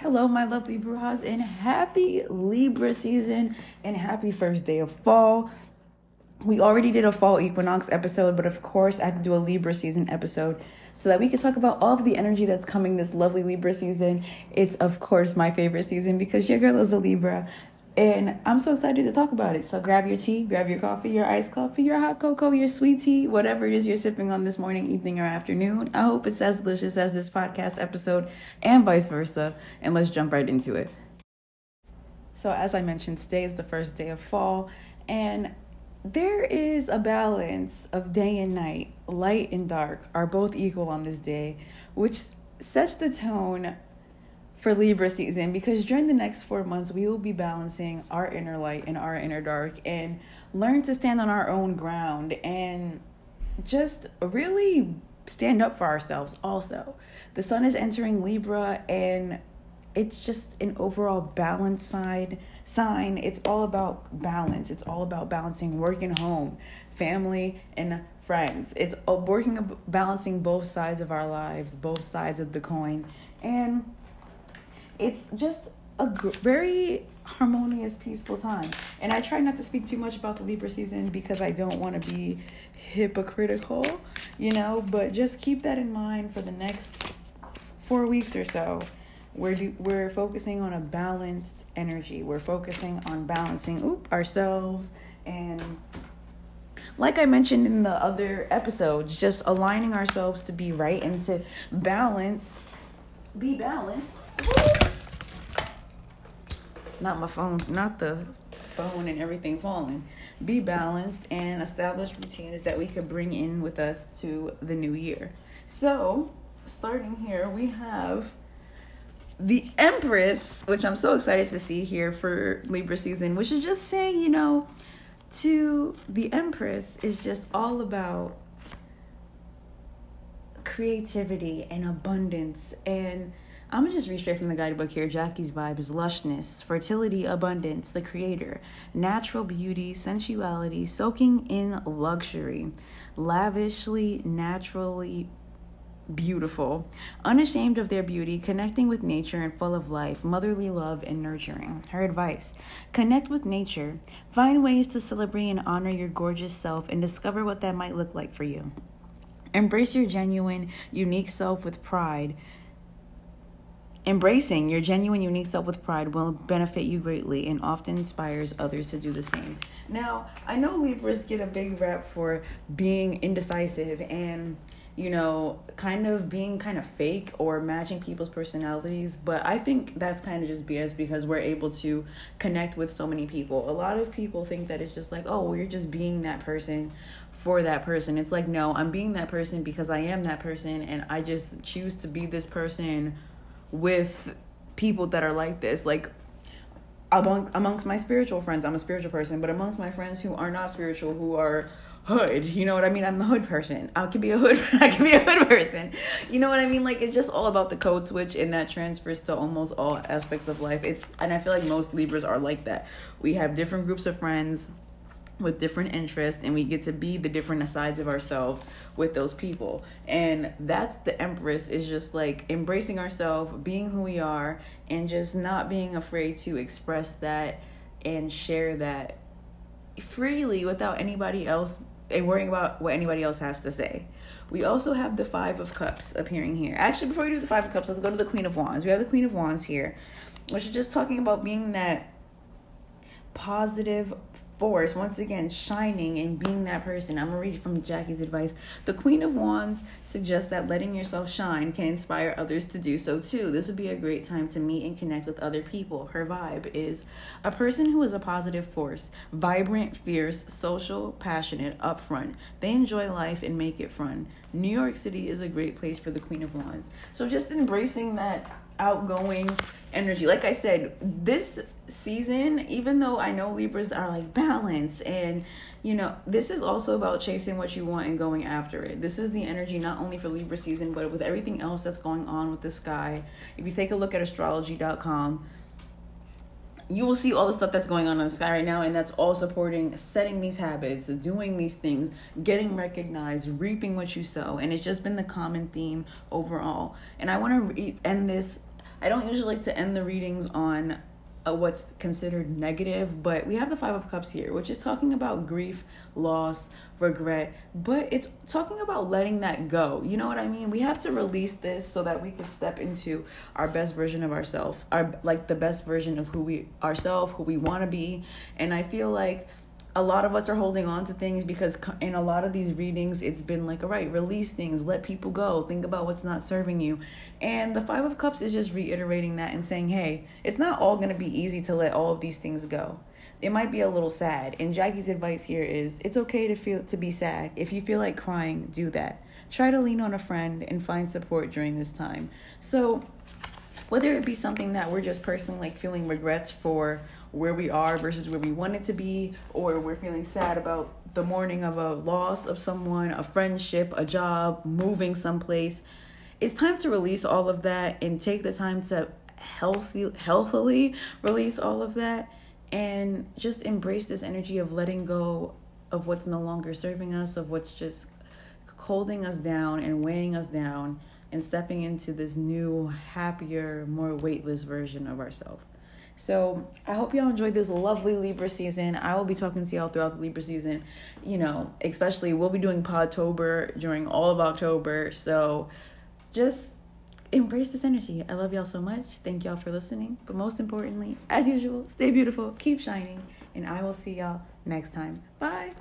Hello, my lovely Brujas, and happy Libra season and happy first day of fall. We already did a fall equinox episode, but of course, I have to do a Libra season episode so that we can talk about all of the energy that's coming this lovely Libra season. It's, of course, my favorite season because your girl is a Libra. And I'm so excited to talk about it. So grab your tea, grab your coffee, your iced coffee, your hot cocoa, your sweet tea, whatever it is you're sipping on this morning, evening, or afternoon. I hope it's as delicious as this podcast episode and vice versa. And let's jump right into it. So, as I mentioned, today is the first day of fall, and there is a balance of day and night, light and dark are both equal on this day, which sets the tone for Libra season because during the next four months, we will be balancing our inner light and our inner dark and learn to stand on our own ground and just really stand up for ourselves also. The sun is entering Libra and it's just an overall balance side sign. It's all about balance. It's all about balancing work and home, family and friends. It's working balancing both sides of our lives, both sides of the coin. And it's just a very harmonious, peaceful time. And I try not to speak too much about the Libra season because I don't want to be hypocritical, you know, but just keep that in mind for the next four weeks or so. We're, do, we're focusing on a balanced energy. We're focusing on balancing oop, ourselves and like I mentioned in the other episodes, just aligning ourselves to be right and to balance, be balanced not my phone, not the phone and everything falling. Be balanced and establish routines that we could bring in with us to the new year. So, starting here, we have the Empress, which I'm so excited to see here for Libra season, which is just saying, you know, to the Empress is just all about creativity and abundance and I'm gonna just read straight from the guidebook here. Jackie's vibe is lushness, fertility, abundance, the creator, natural beauty, sensuality, soaking in luxury, lavishly, naturally beautiful, unashamed of their beauty, connecting with nature and full of life, motherly love and nurturing. Her advice connect with nature, find ways to celebrate and honor your gorgeous self, and discover what that might look like for you. Embrace your genuine, unique self with pride. Embracing your genuine, unique self with pride will benefit you greatly and often inspires others to do the same. Now, I know Libras get a big rep for being indecisive and, you know, kind of being kind of fake or matching people's personalities, but I think that's kind of just BS because we're able to connect with so many people. A lot of people think that it's just like, oh, well, you're just being that person for that person. It's like, no, I'm being that person because I am that person and I just choose to be this person with people that are like this like among amongst my spiritual friends i'm a spiritual person but amongst my friends who are not spiritual who are hood you know what i mean? I'm a hood person. I could be a hood i could be a hood person. You know what i mean? Like it's just all about the code switch and that transfers to almost all aspects of life. It's and i feel like most libras are like that. We have different groups of friends with different interests and we get to be the different sides of ourselves with those people. And that's the empress is just like embracing ourselves being who we are and just not being afraid to express that and share that freely without anybody else and worrying about what anybody else has to say. We also have the five of cups appearing here. Actually before we do the five of cups let's go to the queen of wands. We have the queen of wands here which is just talking about being that positive force, once again, shining and being that person. I'm gonna read from Jackie's advice. The Queen of Wands suggests that letting yourself shine can inspire others to do so too. This would be a great time to meet and connect with other people. Her vibe is a person who is a positive force, vibrant, fierce, social, passionate, upfront. They enjoy life and make it fun. New York City is a great place for the Queen of Wands. So just embracing that outgoing energy. Like I said, this season, even though I know Libras are like balance and you know, this is also about chasing what you want and going after it. This is the energy not only for Libra season, but with everything else that's going on with the sky. If you take a look at astrology.com, you will see all the stuff that's going on in the sky right now, and that's all supporting setting these habits, doing these things, getting recognized, reaping what you sow. And it's just been the common theme overall. And I want to re- end this I don't usually like to end the readings on uh, what's considered negative, but we have the Five of Cups here, which is talking about grief, loss, regret, but it's talking about letting that go. You know what I mean? We have to release this so that we can step into our best version of ourselves, our like the best version of who we ourselves, who we want to be. And I feel like a lot of us are holding on to things because in a lot of these readings it's been like all right release things let people go think about what's not serving you. And the five of cups is just reiterating that and saying hey it's not all going to be easy to let all of these things go. It might be a little sad. And jackie's advice here is it's okay to feel to be sad. If you feel like crying do that. Try to lean on a friend and find support during this time. So whether it be something that we're just personally like feeling regrets for where we are versus where we wanted to be, or we're feeling sad about the mourning of a loss of someone, a friendship, a job, moving someplace. It's time to release all of that and take the time to healthy healthily release all of that and just embrace this energy of letting go of what's no longer serving us, of what's just holding us down and weighing us down and stepping into this new, happier, more weightless version of ourselves. So I hope y'all enjoyed this lovely Libra season. I will be talking to y'all throughout the Libra season. You know, especially we'll be doing Podtober during all of October. So just embrace this energy. I love y'all so much. Thank y'all for listening. But most importantly, as usual, stay beautiful, keep shining, and I will see y'all next time. Bye.